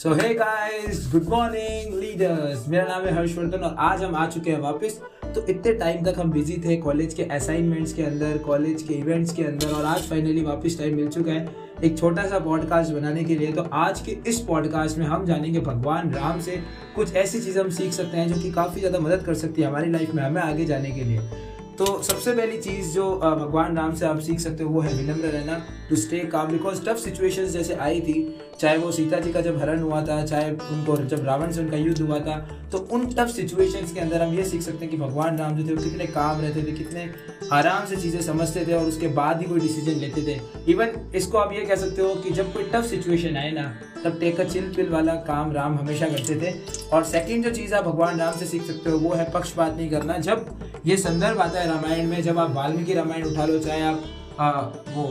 So hey guys good morning leaders मेरा नाम है हर्षवर्धन और आज हम आ चुके हैं वापस। तो इतने टाइम तक हम बिज़ी थे कॉलेज के असाइनमेंट्स के अंदर कॉलेज के इवेंट्स के अंदर और आज फाइनली वापस टाइम मिल चुका है एक छोटा सा पॉडकास्ट बनाने के लिए। तो आज के इस पॉडकास्ट में हम जानेंगे भगवान राम से कुछ ऐसी चीज़ हम सीख सकते हैं जो कि काफ़ी ज़्यादा मदद कर सकती है हमारी लाइफ में हमें आगे जाने के लिए। तो सबसे पहली चीज़ जो भगवान राम से आप सीख सकते हो, वो है विनम्र रहना to stay calm because tough situations जैसे आई थी, चाहे वो सीता जी का जब हरण हुआ था, चाहे उनको जब रावण से उनका युद्ध हुआ था तो उन टफ सिचुएशंस के अंदर हम ये सीख सकते हैं कि भगवान राम जो थे, वो कितने काम रहते थे, कितने आराम से चीज़ें समझते थे, और उसके बाद ही कोई डिसीज़न लेते थे। इवन इसको आप ये कह सकते हो कि जब कोई टफ सिचुएशन आए ना, तब टेक अ चिल पिल वाला काम राम हमेशा करते थे। और सेकेंड जो चीज़ आप भगवान राम से सीख सकते हो, वो है पक्षपात नहीं करना। जब ये संदर्भ आता है रामायण में जब आप वाल्मीकि रामायण उठा लो चाहे आप आ, वो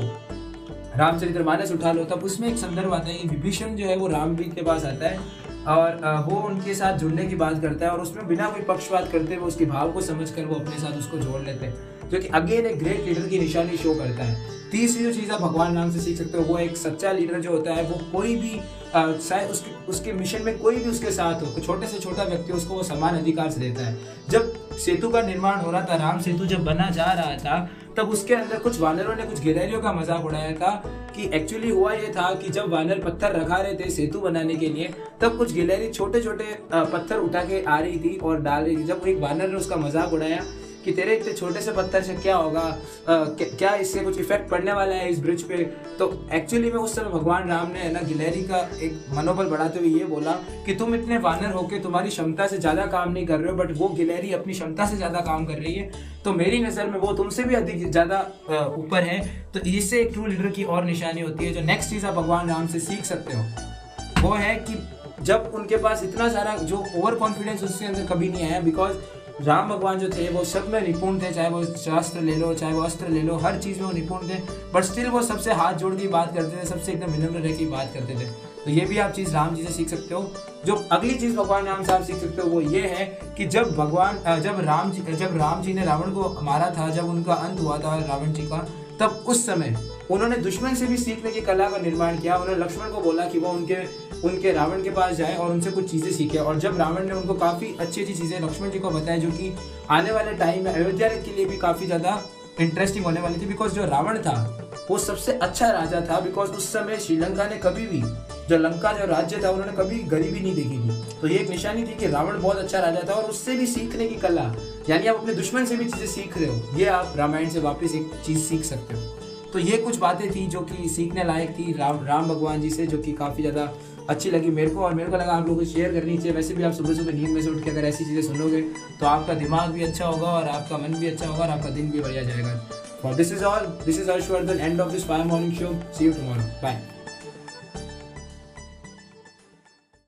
रामचरित्र मानस उठा लो तब उसमें एक संदर्भ आता है कि विभीषण जो है वो रामवीर के पास आता है और वो उनके साथ जुड़ने की बात करता है और उसमें बिना कोई पक्षपात करते वो उसके भाव को समझ वो अपने साथ उसको जोड़ लेते हैं जो कि अगेन एक ग्रेट लीडर की निशानी शो करता है। तीसरी जो चीज़ आप भगवान नाम से सीख सकते हो वो एक सच्चा लीडर जो होता है वो कोई भी चाहे उसके उसके मिशन में कोई भी उसके साथ हो छोटे से छोटा व्यक्ति उसको वो समान अधिकार से देता है। जब सेतु का निर्माण हो रहा था, राम सेतु जब बना जा रहा था, तब उसके अंदर कुछ वानरों ने कुछ गिलहरियों का मज़ाक उड़ाया था कि एक्चुअली हुआ ये था कि जब वानर पत्थर रखा रहे थे सेतु बनाने के लिए, तब कुछ गिलहरी छोटे छोटे पत्थर उठा के आ रही थी और डाल रही थी। जब एक वानर ने उसका मज़ाक उड़ाया कि तेरे इतने छोटे से पत्थर से क्या होगा? आ, क्या इससे कुछ इफ़ेक्ट पड़ने वाला है इस ब्रिज पे? तो एक्चुअली में उस समय भगवान राम ने ना गिलहरी का एक मनोबल बढ़ाते हुए ये बोला कि तुम इतने वानर होके तुम्हारी क्षमता से ज़्यादा काम नहीं कर रहे हो बट वो गिलहरी अपनी क्षमता से ज़्यादा काम कर रही है। तो मेरी नज़र में वो तुमसे भी अधिक ज़्यादा ऊपर है। तो इससे एक ट्रू लीडर की और निशानी होती है जो नेक्स्ट चीज़ आप भगवान राम से सीख सकते हो। वो है कि जब उनके पास इतना सारा जो ओवर कॉन्फिडेंस उसके अंदर कभी नहीं आया बिकॉज़ राम भगवान जो थे, वो सब में निपुण थे, चाहे वो शास्त्र ले लो, चाहे वो अस्त्र ले लो, हर चीज़ में वो निपुण थे बट स्टिल वो सबसे हाथ जोड़ की बात करते थे, सबसे एकदम विनम्र रह की बात करते थे। तो ये भी आप चीज़ राम जी से सीख सकते हो। जो अगली चीज़ भगवान राम से आप सीख सकते हो, वो ये है कि जब भगवान जब राम जी, जब राम जी ने रावण को मारा था, जब उनका अंत हुआ था रावण जी का, तब उस समय उन्होंने दुश्मन से भी सीखने की कला का निर्माण किया। उन्होंने लक्ष्मण को बोला कि वो उनके उनके रावण के पास जाए और उनसे कुछ चीज़ें सीखे। और जब रावण ने उनको काफ़ी अच्छी अच्छी चीज़ें, लक्ष्मण जी को बताया जो कि आने वाले टाइम में अयोध्या के लिए भी काफ़ी ज़्यादा इंटरेस्टिंग होने वाली थी बिकॉज़ जो रावण था, वो सबसे अच्छा राजा था बिकॉज़ उस समय श्रीलंका ने कभी भी, जो लंका जो राज्य था, उन्होंने कभी गरीबी नहीं देखी थी। तो ये एक निशानी थी कि रावण बहुत अच्छा राजा था और उससे भी सीखने की कला, यानी आप अपने दुश्मन से भी चीज़ें सीख रहे हो, ये आप रामायण से वापस एक चीज़ सीख सकते हो। तो ये कुछ बातें थी जो कि सीखने लायक थी राम राम भगवान जी से, जो कि काफ़ी ज़्यादा अच्छी लगी मेरे को। और मेरे को लगा आप लोगों को शेयर करनी चाहिए। वैसे भी आप सुबह सुबह नींद में से उठ के अगर ऐसी चीज़ें सुनोगे तो आपका दिमाग भी अच्छा होगा और आपका मन भी अच्छा होगा और आपका दिन भी बढ़िया जाएगा। और this is all this is all sure end of this five morning show see you tomorrow bye